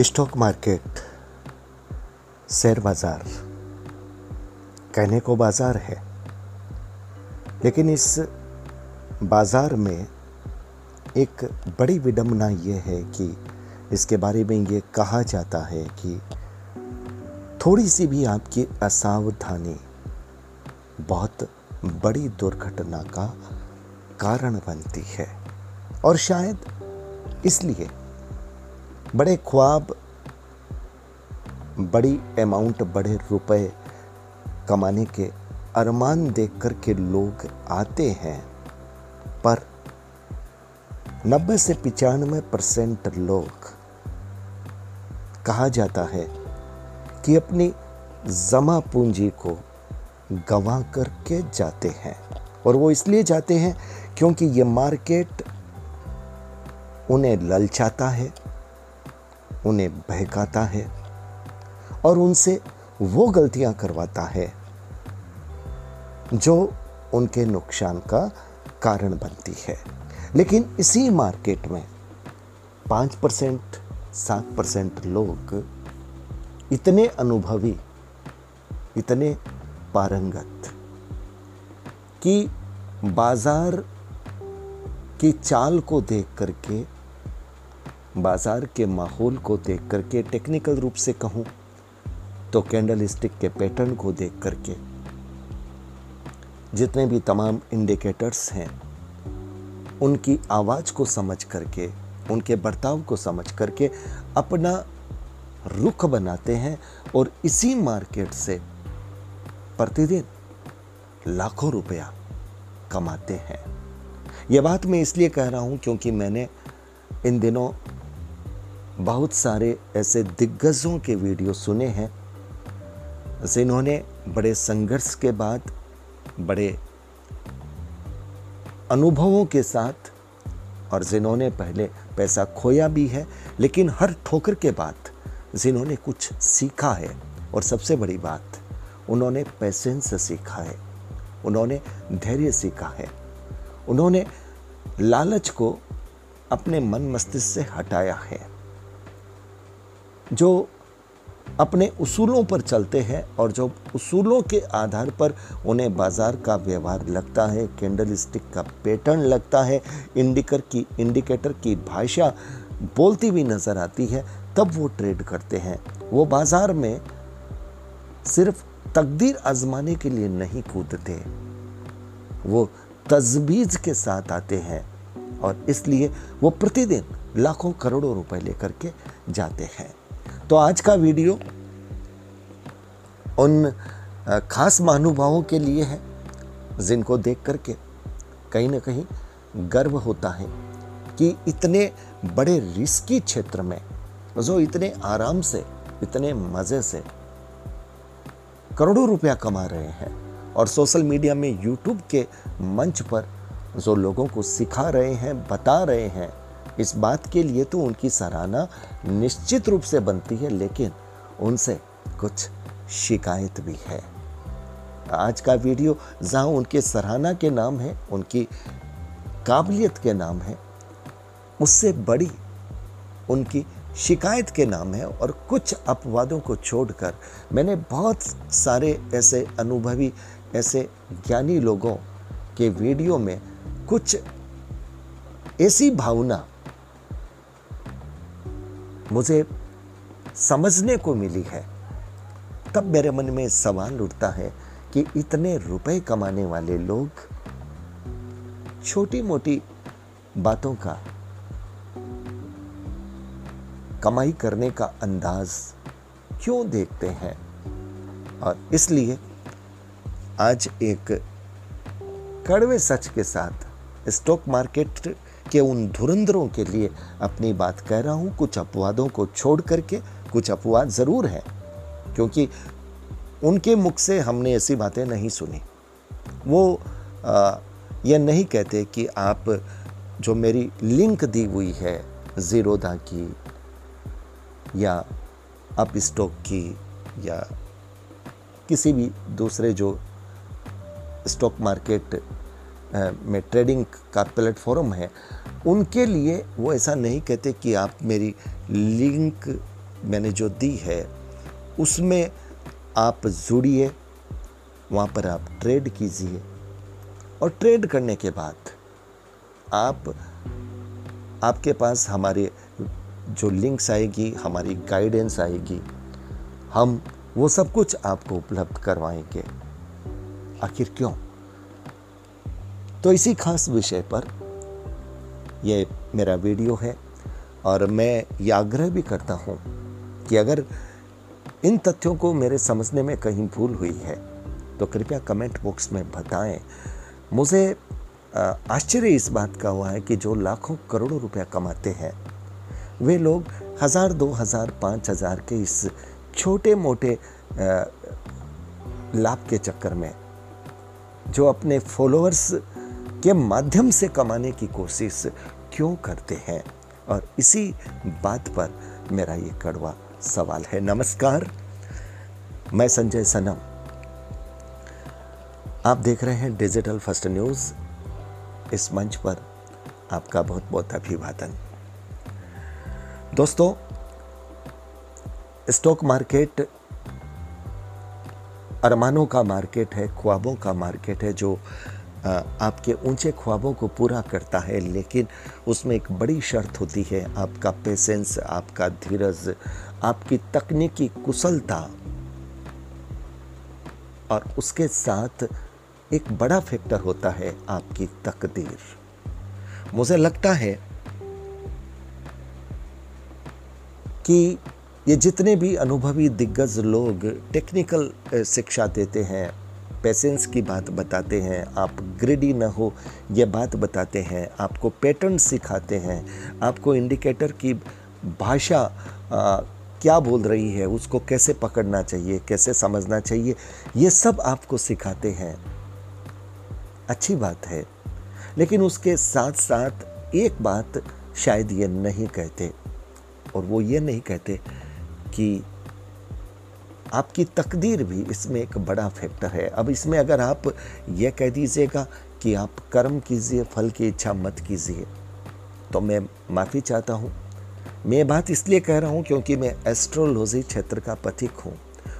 Stock market, share बाज़ार, कहने को बाज़ार है। लेकिन इस बाज़ार में एक बड़ी विडम्बना ये है कि इसके बारे में ये कहा जाता है कि थोड़ी सी भी आपकी असावधानी बहुत बड़ी दुर्घटना का कारण बनती है। और शायद इसलिए बड़े ख्वाब, बड़ी अमाउंट बड़े रुपए कमाने के अरमान देख कर के लोग आते हैं, पर 90 से पचानवे परसेंट लोग कहा जाता है कि अपनी जमा पूंजी को गंवा करके जाते हैं। और वो इसलिए जाते हैं क्योंकि ये मार्केट उन्हें ललचाता है उन्हें बहकाता है और उनसे वो गलतियाँ करवाता है जो उनके नुकसान का कारण बनती है। लेकिन इसी मार्केट में पाँच परसेंट, सात परसेंट लोग इतने अनुभवी, इतने पारंगत कि बाज़ार की चाल को देख करके बाज़ार के माहौल को देख करके टेक्निकल रूप से कहूँ तो कैंडल स्टिक के पैटर्न को देख करके जितने भी तमाम इंडिकेटर्स हैं, उनकी आवाज़ को समझ करके उनके बर्ताव को समझ करके अपना रुख बनाते हैं और इसी मार्केट से प्रतिदिन लाखों रुपया कमाते हैं। यह बात मैं इसलिए कह रहा हूँ क्योंकि मैंने इन दिनों बहुत सारे ऐसे दिग्गजों के वीडियो सुने हैं। जिन्होंने बड़े संघर्ष के बाद, बड़े अनुभवों के साथ, और जिन्होंने पहले पैसा खोया भी है, लेकिन हर ठोकर के बाद जिन्होंने कुछ सीखा है। और सबसे बड़ी बात, उन्होंने पैसेंस सीखा है। उन्होंने धैर्य सीखा है। उन्होंने लालच को अपने मन मस्तिष्क से हटाया है। जो अपने उसूलों पर चलते हैं और जो उसूलों के आधार पर उन्हें बाज़ार का व्यवहार लगता है कैंडल स्टिक का पैटर्न लगता है, इंडिकर की, इंडिकेटर की भाषा बोलती हुई नज़र आती है, तब वो ट्रेड करते हैं। वो बाज़ार में सिर्फ़ तकदीर आजमाने के लिए नहीं कूदते। वो तजवीज़ के साथ आते हैं और इसलिए वो प्रतिदिन लाखों करोड़ों रुपए लेकर के जाते हैं। तो आज का वीडियो उन खास महानुभावों के लिए है, जिनको देख करके कहीं ना कहीं गर्व होता है कि इतने बड़े रिस्की क्षेत्र में, जो इतने आराम से, इतने मज़े से करोड़ों रुपया कमा रहे हैं और सोशल मीडिया में यूट्यूब के मंच पर जो लोगों को सिखा रहे हैं, बता रहे हैं इस बात के लिए तो उनकी सराहना निश्चित रूप से बनती है, लेकिन उनसे कुछ शिकायत भी है। आज का वीडियो जहाँ उनके सराहना के नाम है, उनकी काबिलियत के नाम है, उससे बड़ी उनकी शिकायत के नाम है और कुछ अपवादों को छोड़कर मैंने बहुत सारे ऐसे अनुभवी, ऐसे ज्ञानी लोगों के वीडियो में कुछ ऐसी भावना मुझे समझने को मिली है। तब मेरे मन में सवाल उठता है कि इतने रुपए कमाने वाले लोग छोटी मोटी बातों का कमाई करने का अंदाज क्यों देखते हैं? और इसलिए आज एक कड़वे सच के साथ स्टॉक मार्केट के उन धुरंधरों के लिए अपनी बात कह रहा हूँ। कुछ अपवादों को छोड़ करके कुछ अपवाद ज़रूर हैं, क्योंकि उनके मुख से हमने ऐसी बातें नहीं सुनी। वो यह नहीं कहते कि आप, जो मेरी लिंक दी हुई है, ज़ीरोदा की, या अप स्टॉक की, या किसी भी दूसरे जो स्टॉक मार्केट में ट्रेडिंग का प्लेटफॉर्म है उनके लिए वो ऐसा नहीं कहते कि आप मेरी लिंक मैंने जो दी है, उसमें आप जुड़िए, वहाँ पर आप ट्रेड कीजिए। और ट्रेड करने के बाद आप, आपके पास हमारे जो लिंक्स आएगी, हमारी गाइडेंस आएगी, हम वो सब कुछ आपको उपलब्ध करवाएँगे। आखिर क्यों? तो इसी खास विषय पर ये मेरा वीडियो है और मैं ये आग्रह भी करता हूँ कि अगर इन तथ्यों को मेरे समझने में कहीं भूल हुई है तो कृपया कमेंट बॉक्स में बताएँ। मुझे आश्चर्य इस बात का हुआ है कि जो लाखों करोड़ों रुपया कमाते हैं, वे लोग हज़ार, दो हज़ार, पाँच हज़ार के इस छोटे मोटे लाभ के चक्कर में, जो अपने फॉलोअर्स के माध्यम से कमाने की कोशिश क्यों करते हैं? और इसी बात पर मेरा ये कड़वा सवाल है। नमस्कार, मैं संजय सनम। आप देख रहे हैं डिजिटल फ़र्स्ट न्यूज़। इस मंच पर आपका बहुत बहुत अभिवादन। दोस्तों, स्टॉक मार्केट, अरमानों का मार्केट है, ख्वाबों का मार्केट है, जो आपके ऊँचे ख्वाबों को पूरा करता है, लेकिन उसमें एक बड़ी शर्त होती है, आपका पेशेंस आपका धीरज, आपकी तकनीकी कुशलता, और उसके साथ एक बड़ा फैक्टर होता है आपकी तकदीर। मुझे लगता है कि ये जितने भी अनुभवी दिग्गज लोग टेक्निकल शिक्षा देते हैं पेशेंस की बात बताते हैं आप ग्रेडी ना हो यह बात बताते हैं आपको पैटर्न सिखाते हैं आपको इंडिकेटर की भाषा आ, क्या बोल रही है उसको कैसे पकड़ना चाहिए कैसे समझना चाहिए ये सब आपको सिखाते हैं। अच्छी बात है लेकिन उसके साथ साथ एक बात शायद ये नहीं कहते और वो ये नहीं कहते कि आपकी तकदीर भी इसमें एक बड़ा फैक्टर है। अब इसमें अगर आप ये कह दीजिएगा कि आप कर्म कीजिए, फल की इच्छा मत कीजिए तो मैं माफ़ी चाहता हूँ। मैं बात इसलिए कह रहा हूँ क्योंकि मैं एस्ट्रोलॉजी क्षेत्र का पथिक हूँ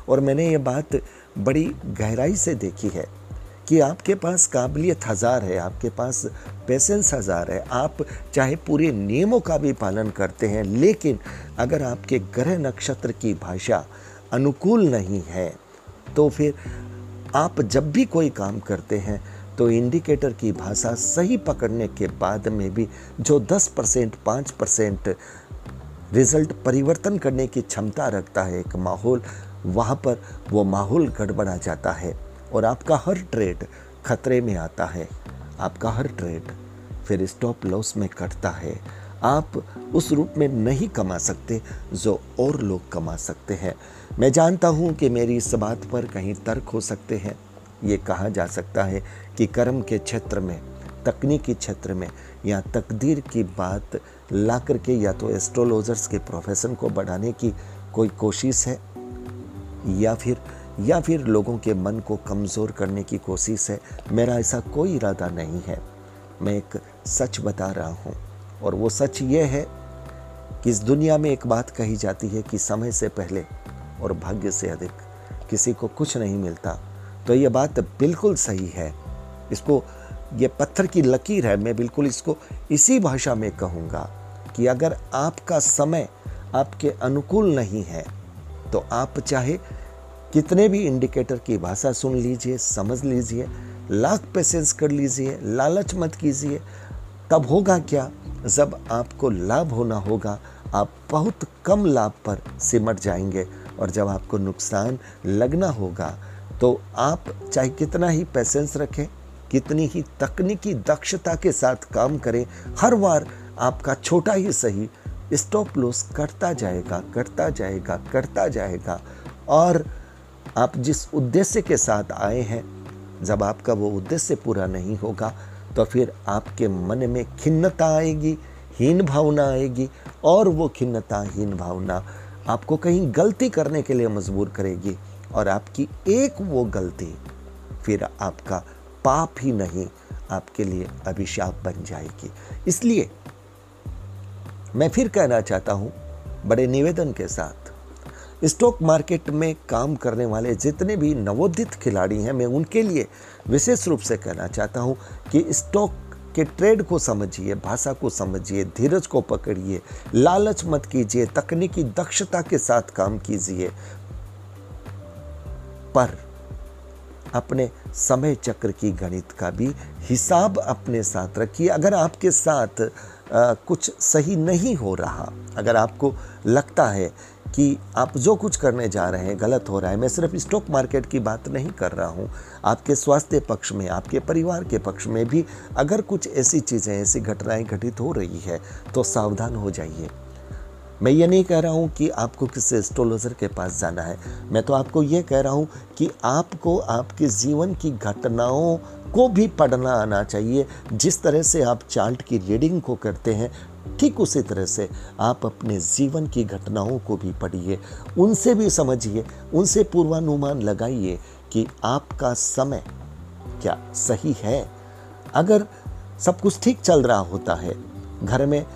और मैंने ये बात बड़ी गहराई से देखी है कि आपके पास काबिलियत हज़ार है, आपके पास पेशेंस हज़ार है। आप चाहे पूरे नियमों का भी पालन करते हैं, लेकिन अगर आपके ग्रह नक्षत्र की भाषा अनुकूल नहीं है। तो फिर आप जब भी कोई काम करते हैं तो इंडिकेटर की भाषा सही पकड़ने के बाद में भी जो 10 परसेंट, पाँच परसेंट रिज़ल्ट परिवर्तन करने की क्षमता रखता है एक माहौल, वहाँ पर वो माहौल गड़बड़ा जाता है और आपका हर ट्रेड खतरे में आता है। आपका हर ट्रेड फिर स्टॉप लॉस में कटता है। आप उस रूप में नहीं कमा सकते जो और लोग कमा सकते हैं। मैं जानता हूँ कि मेरी इस बात पर कहीं तर्क हो सकते हैं। ये कहा जा सकता है कि कर्म के क्षेत्र में, तकनीकी क्षेत्र में या तकदीर की बात ला करके या तो एस्ट्रोलॉजर्स के प्रोफेशन को बढ़ाने की कोई कोशिश है, या फिर या फिर लोगों के मन को कमज़ोर करने की कोशिश है। मेरा ऐसा कोई इरादा नहीं है। मैं एक सच बता रहा हूँ। और वो सच ये है कि इस दुनिया में एक बात कही जाती है कि समय से पहले और भाग्य से अधिक किसी को कुछ नहीं मिलता। तो ये बात बिल्कुल सही है। इसको, ये पत्थर की लकीर है, मैं बिल्कुल इसको इसी भाषा में कहूँगा कि अगर आपका समय आपके अनुकूल नहीं है तो आप चाहे कितने भी इंडिकेटर की भाषा सुन लीजिए, समझ लीजिए, लाख पेशेंस कर लीजिए, लालच मत कीजिए, तब होगा क्या? जब आपको लाभ होना होगा, आप बहुत कम लाभ पर सिमट जाएँगे और जब आपको नुकसान लगना होगा तो आप चाहे कितना ही पेशेंस रखें, कितनी ही तकनीकी दक्षता के साथ काम करें, हर बार आपका छोटा ही सही स्टॉप लॉस करता जाएगा करता जाएगा करता जाएगा। और आप जिस उद्देश्य के साथ आए हैं, जब आपका वो उद्देश्य पूरा नहीं होगा तो फिर आपके मन में खिन्नता आएगी, हीन भावना आएगी, और वो खिन्नता, हीन भावना आपको कहीं गलती करने के लिए मजबूर करेगी। और आपकी एक वो गलती फिर आपका पाप ही नहीं, आपके लिए अभिशाप बन जाएगी। इसलिए मैं फिर कहना चाहता हूँ, बड़े निवेदन के साथ, स्टॉक मार्केट में काम करने वाले जितने भी नवोदित खिलाड़ी हैं, मैं उनके लिए विशेष रूप से कहना चाहता हूँ कि स्टॉक के ट्रेड को समझिए भाषा को समझिए धीरज को पकड़िए लालच मत कीजिए तकनीकी दक्षता के साथ काम कीजिए। पर अपने समय चक्र की गणित का भी हिसाब अपने साथ रखिए। अगर आपके साथ आ, कुछ सही नहीं हो रहा अगर आपको लगता है कि आप जो कुछ करने जा रहे हैं, गलत हो रहा है। मैं सिर्फ़ स्टॉक मार्केट की बात नहीं कर रहा हूँ। आपके स्वास्थ्य पक्ष में, आपके परिवार के पक्ष में भी अगर कुछ ऐसी चीज़ें, ऐसी घटनाएँ घटित हो रही है तो सावधान हो जाइए। मैं ये नहीं कह रहा हूँ कि आपको किसी एस्ट्रोलॉजर के पास जाना है। मैं तो आपको ये कह रहा हूँ कि आपको आपके जीवन की घटनाओं को भी पढ़ना आना चाहिए। जिस तरह से आप चार्ट की रीडिंग को करते हैं ठीक उसी तरह से आप अपने जीवन की घटनाओं को भी पढ़िए, उनसे भी समझिए, उनसे पूर्वानुमान लगाइए कि आपका समय क्या सही है। अगर सब कुछ ठीक चल रहा होता है, घर में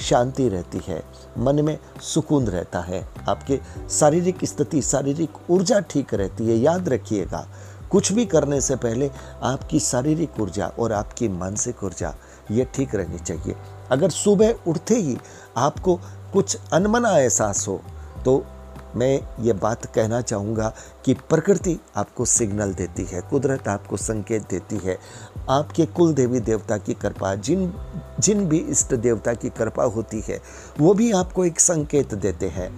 शांति रहती है, मन में सुकून रहता है, आपके शारीरिक स्थिति, शारीरिक ऊर्जा ठीक रहती है, याद रखिएगा। कुछ भी करने से पहले आपकी शारीरिक ऊर्जा और आपकी मानसिक ऊर्जा, ये ठीक रहनी चाहिए। अगर सुबह उठते ही आपको कुछ अनमना एहसास हो तो मैं ये बात कहना चाहूँगा कि प्रकृति आपको सिग्नल देती है, कुदरत आपको संकेत देती है। आपके कुल देवी देवता की कृपा, जिन जिन भी इष्ट देवता की कृपा होती है, वो भी आपको एक संकेत देते हैं।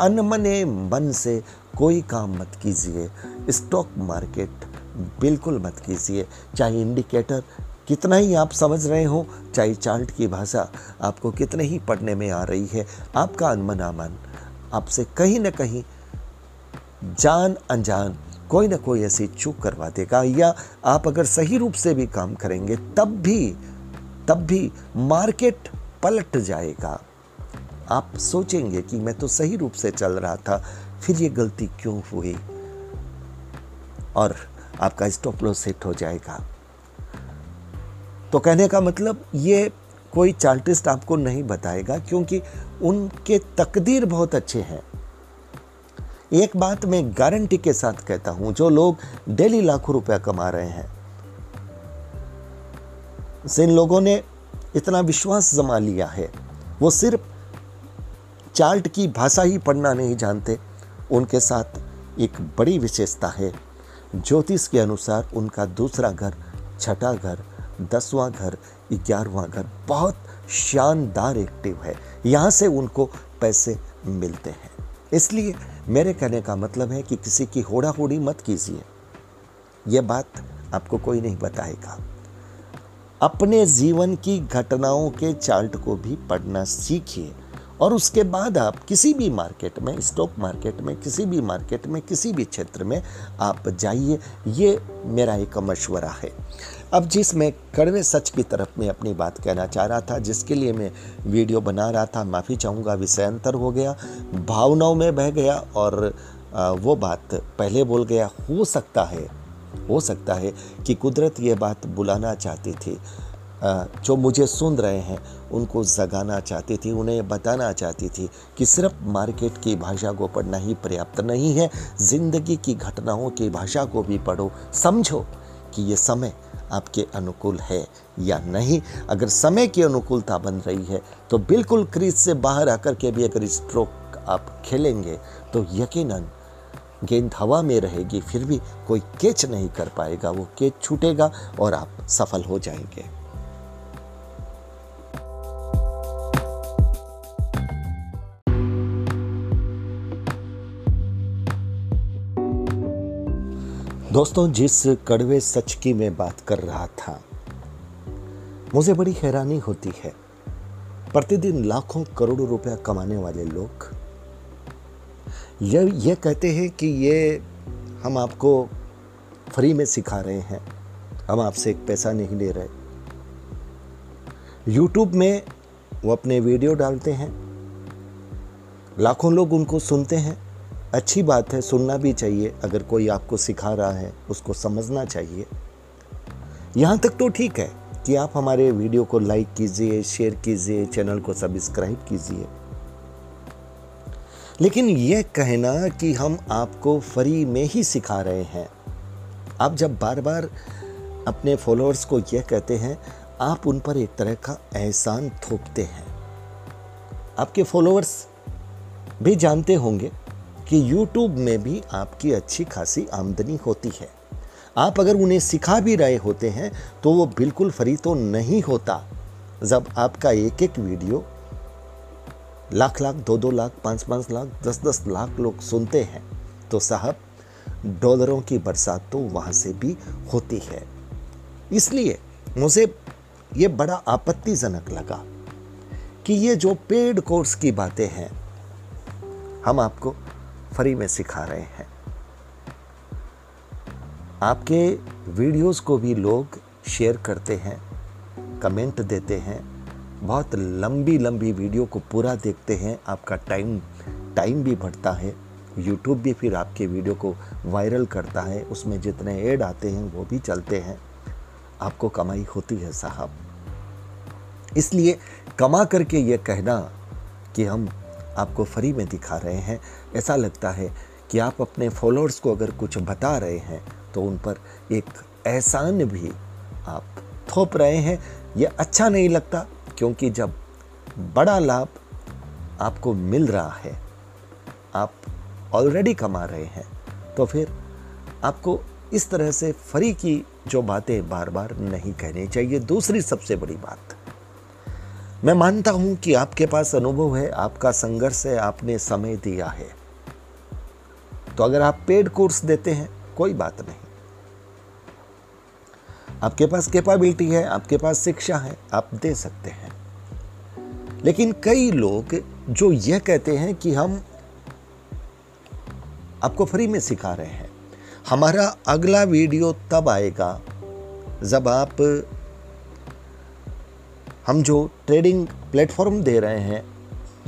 अनमने मन से कोई काम मत कीजिए, स्टॉक मार्केट बिल्कुल मत कीजिए, चाहे इंडिकेटर कितना ही आप समझ रहे हो, चाहे चार्ट की भाषा आपको कितने ही पढ़ने में आ रही है, आपका अनमना मन आपसे कहीं ना कहीं जान अनजान, कोई ना कोई ऐसी चूक करवा देगा, या आप अगर सही रूप से भी काम करेंगे, तब भी तब भी मार्केट पलट जाएगा। आप सोचेंगे कि मैं तो सही रूप से चल रहा था, फिर ये गलती क्यों हुई? और आपका स्टॉप लॉस सेट हो जाएगा। तो कहने का मतलब ये कोई चार्टिस्ट आपको नहीं बताएगा, क्योंकि उनके तकदीर बहुत अच्छे हैं। एक बात मैं गारंटी के साथ कहता हूँ, जो लोग डेली लाखों रुपया कमा रहे हैं जिन लोगों ने इतना विश्वास जमा लिया है। वो सिर्फ़ चार्ट की भाषा ही पढ़ना नहीं जानते, उनके साथ एक बड़ी विशेषता है। ज्योतिष के अनुसार उनका दूसरा घर छठा घर दसवां घर, ग्यारहवां घर, बहुत शानदार एक्टिव है। यहाँ से उनको पैसे मिलते हैं। इसलिए मेरे कहने का मतलब है कि किसी की होड़ा होड़ी मत कीजिए। यह बात आपको कोई नहीं बताएगा। अपने जीवन की घटनाओं के चार्ट को भी पढ़ना सीखिए और उसके बाद आप किसी भी मार्केट में, स्टॉक मार्केट में, किसी भी मार्केट में, किसी भी क्षेत्र में आप जाइए। ये मेरा एक मशवरा है। अब जिस मैं कड़वे सच की तरफ़ में अपनी बात कहना चाह रहा था, जिसके लिए मैं वीडियो बना रहा था, माफ़ी चाहूँगा, विषय अंतर हो गया, भावनाओं में बह गया और वो बात पहले बोल गया, हो सकता है, हो सकता है कि कुदरत ये बात बुलाना चाहती थी जो मुझे सुन रहे हैं, उनको जगाना चाहती थी, उन्हें बताना चाहती थी कि सिर्फ़ मार्केट की भाषा को पढ़ना ही पर्याप्त नहीं है, ज़िंदगी की घटनाओं की भाषा को भी पढ़ो, समझो कि ये समय आपके अनुकूल है या नहीं। अगर समय की अनुकूलता बन रही है तो बिल्कुल क्रीज से बाहर आकर के भी अगर स्ट्रोक आप खेलेंगे तो यकीनन गेंद हवा में रहेगी, फिर भी कोई कैच नहीं कर पाएगा, वो कैच छूटेगा और आप सफल हो जाएँगे। दोस्तों, जिस कड़वे सच की मैं बात कर रहा था, मुझे बड़ी हैरानी होती है। प्रतिदिन लाखों करोड़ों रुपया कमाने वाले लोग यह ये कहते हैं कि ये हम आपको फ्री में सिखा रहे हैं। हम आपसे एक पैसा नहीं ले रहे। यूट्यूब में वो अपने वीडियो डालते हैं। लाखों लोग उनको सुनते हैं। अच्छी बात है, सुनना भी चाहिए। अगर कोई आपको सिखा रहा है, उसको समझना चाहिए। यहाँ तक तो ठीक है कि आप हमारे वीडियो को लाइक कीजिए शेयर कीजिए चैनल को सब्सक्राइब कीजिए। लेकिन यह कहना कि हम आपको फ्री में ही सिखा रहे हैं। आप जब बार बार अपने फॉलोअर्स को यह कहते हैं, आप उन पर एक तरह का एहसान थोपते हैं। आपके फॉलोअर्स भी जानते होंगे कि YouTube में भी आपकी अच्छी खासी आमदनी होती है। आप अगर उन्हें सिखा भी रहे होते हैं तो वो बिल्कुल फ्री तो नहीं होता। जब आपका एक एक वीडियो लाख लाख, दो दो लाख, पाँच पाँच लाख, दस दस लाख लोग सुनते हैं तो साहब, डॉलरों की बरसात तो वहाँ से भी होती है। इसलिए मुझे ये बड़ा आपत्तिजनक लगा कि ये जो पेड कोर्स की बातें हैं, हम आपको फ्री में सिखा रहे हैं। आपके वीडियोस को भी लोग शेयर करते हैं, कमेंट देते हैं, बहुत लंबी लंबी वीडियो को पूरा देखते हैं, आपका टाइम टाइम भी बढ़ता है यूट्यूब भी फिर आपके वीडियो को वायरल करता है, उसमें जितने ऐड आते हैं वो भी चलते हैं। आपको कमाई होती है साहब। इसलिए कमा करके ये कहना कि हम आपको फ्री में दिखा रहे हैं। ऐसा लगता है कि आप अपने फॉलोअर्स को अगर कुछ बता रहे हैं तो उन पर एक एहसान भी आप थोप रहे हैं। ये अच्छा नहीं लगता, क्योंकि जब बड़ा लाभ आपको मिल रहा है, आप ऑलरेडी कमा रहे हैं तो फिर आपको इस तरह से फ्री की जो बातें बार बार नहीं कहनी चाहिए। दूसरी सबसे बड़ी बात मैं मानता हूँ कि आपके पास अनुभव है, आपका संघर्ष है, आपने समय दिया है। तो अगर आप पेड कोर्स देते हैं, कोई बात नहीं। आपके पास कैपेबिलिटी है, आपके पास शिक्षा है, आप दे सकते हैं। लेकिन कई लोग जो यह कहते हैं कि हम आपको फ्री में सिखा रहे हैं। हमारा अगला वीडियो तब आएगा जब आप हम जो ट्रेडिंग प्लेटफॉर्म दे रहे हैं,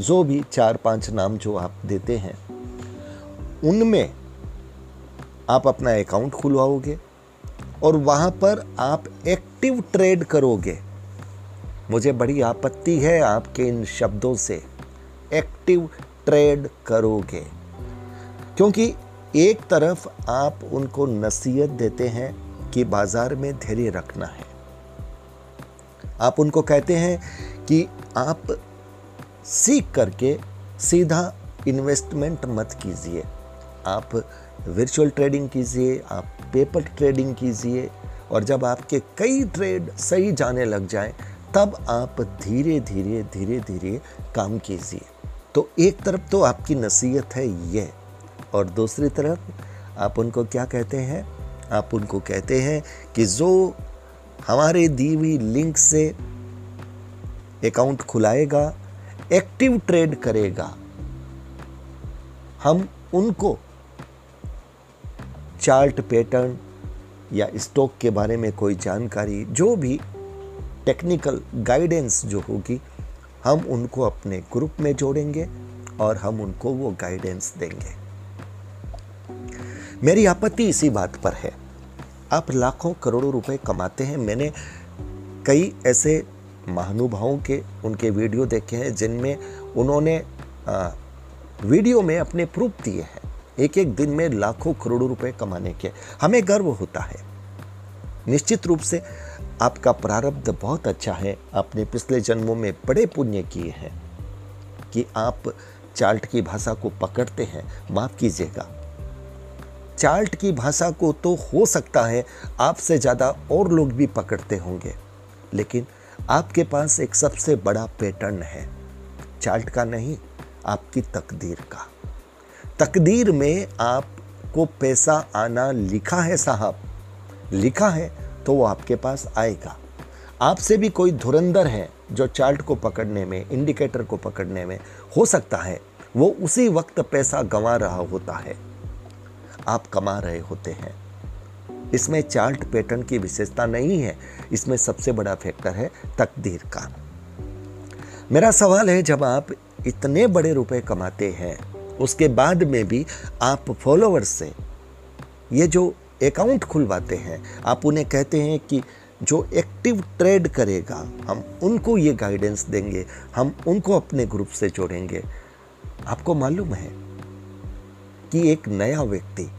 जो भी चार पाँच नाम जो आप देते हैं, उनमें आप अपना अकाउंट खुलवाओगे और वहाँ पर आप एक्टिव ट्रेड करोगे। मुझे बड़ी आपत्ति है आपके इन शब्दों से। एक्टिव ट्रेड करोगे। क्योंकि एक तरफ़ आप उनको नसीहत देते हैं कि बाज़ार में धैर्य रखना है। आप उनको कहते हैं कि आप सीख करके सीधा इन्वेस्टमेंट मत कीजिए। आप वर्चुअल ट्रेडिंग कीजिए, आप पेपर ट्रेडिंग कीजिए और जब आपके कई ट्रेड सही जाने लग जाए, तब आप धीरे धीरे धीरे धीरे काम कीजिए। तो एक तरफ़ तो आपकी नसीहत है ये और दूसरी तरफ़ आप उनको क्या कहते हैं? आप उनको कहते हैं कि जो हमारे दी हुई लिंक से अकाउंट खुलाएगा, एक्टिव ट्रेड करेगा। हम उनको चार्ट पैटर्न या स्टॉक के बारे में कोई जानकारी, जो भी टेक्निकल गाइडेंस जो होगी, हम उनको अपने ग्रुप में जोड़ेंगे और हम उनको वो गाइडेंस देंगे। मेरी आपत्ति इसी बात पर है। आप लाखों करोड़ों रुपए कमाते हैं। मैंने कई ऐसे महानुभावों के, उनके वीडियो देखे हैं, जिनमें उन्होंने वीडियो में अपने प्रूफ दिए हैं एक एक दिन में लाखों करोड़ों रुपए कमाने के। हमें गर्व होता है। निश्चित रूप से आपका प्रारब्ध बहुत अच्छा है। आपने पिछले जन्मों में बड़े पुण्य किए हैं कि आप चार्ट की भाषा को पकड़ते हैं। माफ़ कीजिएगा। चार्ट की भाषा को तो हो सकता है आपसे ज़्यादा और लोग भी पकड़ते होंगे, लेकिन आपके पास एक सबसे बड़ा पैटर्न है, चार्ट का नहीं, आपकी तकदीर का। तकदीर में आपको पैसा आना लिखा है साहब, लिखा है तो वो आपके पास आएगा। आपसे भी कोई धुरंधर है जो चार्ट को पकड़ने में, इंडिकेटर को पकड़ने में हो सकता है, वो उसी वक्त पैसा गंवा रहा होता है। आप कमा रहे होते हैं। इसमें चार्ट पैटर्न की विशेषता नहीं है। इसमें सबसे बड़ा फैक्टर है तकदीर का। मेरा सवाल है, जब आप इतने बड़े रुपए कमाते हैं, उसके बाद में भी आप फॉलोअर्स से ये जो अकाउंट खुलवाते हैं, आप उन्हें कहते हैं कि जो एक्टिव ट्रेड करेगा, हम उनको ये गाइडेंस देंगे, हम उनको अपने ग्रुप से जोड़ेंगे। आपको मालूम है कि एक नया व्यक्ति।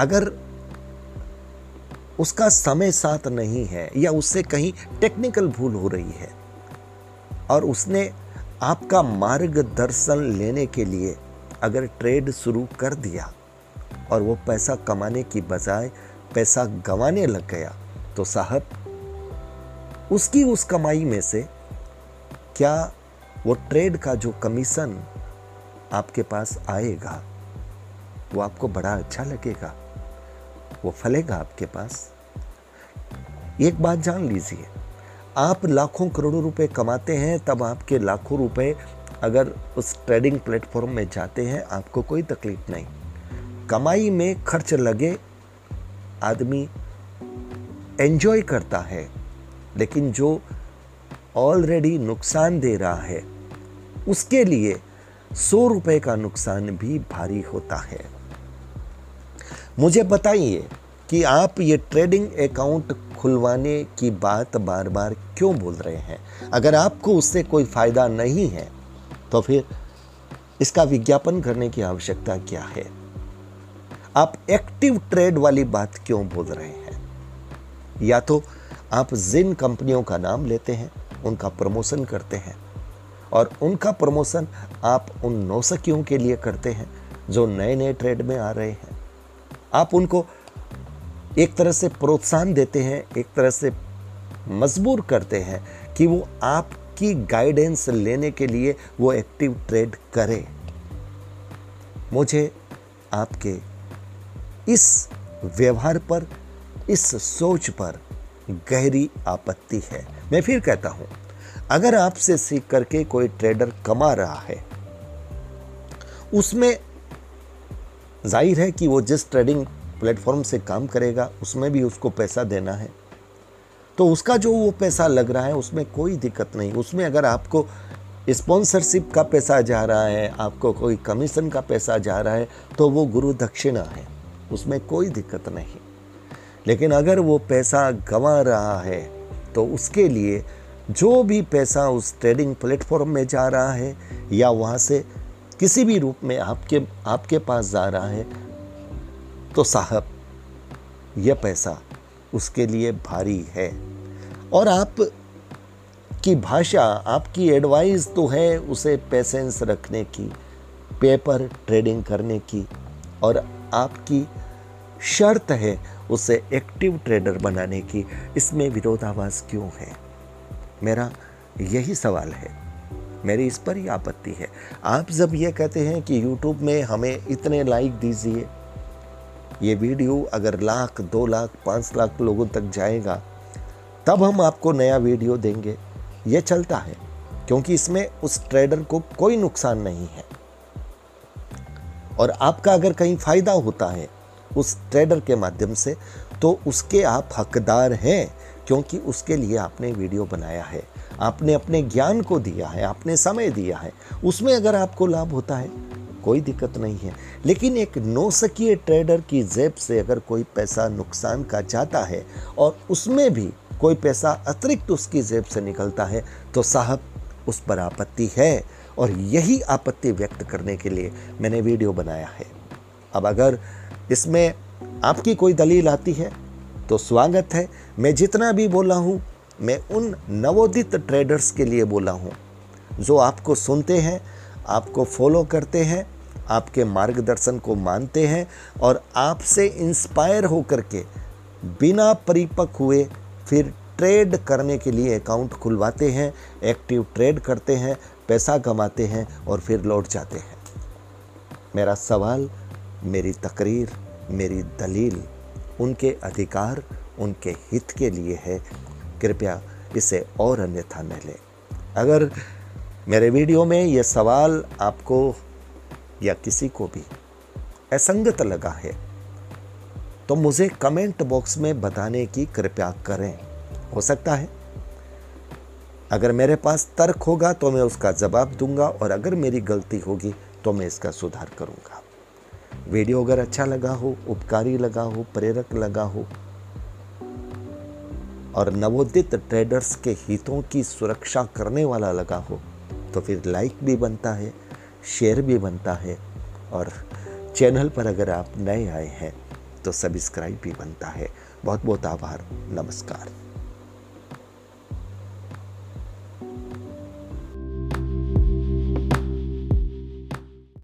अगर उसका समय साथ नहीं है या उससे कहीं टेक्निकल भूल हो रही है और उसने आपका मार्गदर्शन लेने के लिए अगर ट्रेड शुरू कर दिया और वो पैसा कमाने की बजाय पैसा गंवाने लग गया तो साहब, उसकी उस कमाई में से क्या वो ट्रेड का जो कमीशन आपके पास आएगा, वो आपको बड़ा अच्छा लगेगा, वो फलेगा आपके पास। एक बात जान लीजिए, आप लाखों करोड़ों रुपए कमाते हैं, तब आपके लाखों रुपए अगर उस ट्रेडिंग प्लेटफॉर्म में जाते हैं, आपको कोई तकलीफ़ नहीं। कमाई में खर्च लगे, आदमी एंजॉय करता है, लेकिन जो ऑलरेडी नुकसान दे रहा है, उसके लिए सौ रुपए का नुकसान भी भारी होता है। मुझे बताइए कि आप ये ट्रेडिंग अकाउंट खुलवाने की बात बार बार क्यों बोल रहे हैं? अगर आपको उससे कोई फ़ायदा नहीं है तो फिर इसका विज्ञापन करने की आवश्यकता क्या है? आप एक्टिव ट्रेड वाली बात क्यों बोल रहे हैं? या तो आप जिन कंपनियों का नाम लेते हैं, उनका प्रमोशन करते हैं और उनका प्रमोशन आप उन नौसकियों के लिए करते हैं जो नए नए ट्रेड में आ रहे हैं। आप उनको एक तरह से प्रोत्साहन देते हैं, एक तरह से मजबूर करते हैं कि वो आपकी गाइडेंस लेने के लिए वो एक्टिव ट्रेड करें। मुझे आपके इस व्यवहार पर, इस सोच पर गहरी आपत्ति है। मैं फिर कहता हूँ अगर आपसे सीख करके कोई ट्रेडर कमा रहा है, उसमें ज़ाहिर है कि वो जिस ट्रेडिंग प्लेटफॉर्म से काम करेगा, उसमें भी उसको पैसा देना है। तो उसका जो वो पैसा लग रहा है, उसमें कोई दिक्कत नहीं। उसमें अगर आपको स्पॉन्सरशिप का पैसा जा रहा है, आपको कोई कमीशन का पैसा जा रहा है तो वो गुरु दक्षिणा है। उसमें कोई दिक्कत नहीं। लेकिन अगर वो पैसा गंवा रहा है तो उसके लिए जो भी पैसा उस ट्रेडिंग प्लेटफॉर्म में जा रहा है या वहाँ से किसी भी रूप में आपके आपके पास जा रहा है तो साहब, यह पैसा उसके लिए भारी है। और आप की भाषा, आपकी एडवाइस तो है उसे पेशेंस रखने की पेपर ट्रेडिंग करने की, और आपकी शर्त है उसे एक्टिव ट्रेडर बनाने की। इसमें विरोधाभास क्यों है? मेरा यही सवाल है। मेरी इस पर ही आपत्ति है। आप जब ये कहते हैं कि यूट्यूब में हमें इतने लाइक दीजिए, ये वीडियो अगर लाख, दो लाख, पाँच लाख लोगों तक जाएगा, तब हम आपको नया वीडियो देंगे। ये चलता है, क्योंकि इसमें उस ट्रेडर को कोई नुकसान नहीं है। और आपका अगर कहीं फ़ायदा होता है उस ट्रेडर के माध्यम से तो उसके आप हकदार हैं। क्योंकि उसके लिए आपने वीडियो बनाया है। आपने अपने ज्ञान को दिया है, आपने समय दिया है। उसमें अगर आपको लाभ होता है, कोई दिक्कत नहीं है। लेकिन एक नौसकीय ट्रेडर की जेब से अगर कोई पैसा नुकसान का जाता है और उसमें भी कोई पैसा अतिरिक्त उसकी जेब से निकलता है तो साहब, उस पर आपत्ति है और यही आपत्ति व्यक्त करने के लिए मैंने वीडियो बनाया है। अब अगर इसमें आपकी कोई दलील आती है तो स्वागत है। मैं जितना भी बोला हूँ, मैं उन नवोदित ट्रेडर्स के लिए बोला हूँ। जो आपको सुनते हैं, आपको फॉलो करते हैं, आपके मार्गदर्शन को मानते हैं और आपसे इंस्पायर होकर के बिना परिपक्व हुए फिर ट्रेड करने के लिए अकाउंट खुलवाते हैं एक्टिव ट्रेड करते हैं, पैसा कमाते हैं और फिर लौट जाते हैं। मेरा सवाल, मेरी तकरीर, मेरी दलील उनके अधिकार उनके हित के लिए है। कृपया इसे और अन्यथा न लें। अगर मेरे वीडियो में ये सवाल आपको या किसी को भी असंगत लगा है तो मुझे कमेंट बॉक्स में बताने की कृपया करें। हो सकता है। अगर मेरे पास तर्क होगा तो मैं उसका जवाब दूँगा और अगर मेरी गलती होगी तो मैं इसका सुधार करूँगा। वीडियो अगर अच्छा लगा हो, उपकारी लगा हो, प्रेरक लगा हो, और नवोदित ट्रेडर्स के हितों की सुरक्षा करने वाला लगा हो तो फिर लाइक भी बनता है शेयर भी बनता है, और चैनल पर अगर आप नए आए हैं तो सब्सक्राइब भी बनता है। बहुत बहुत आभार, नमस्कार।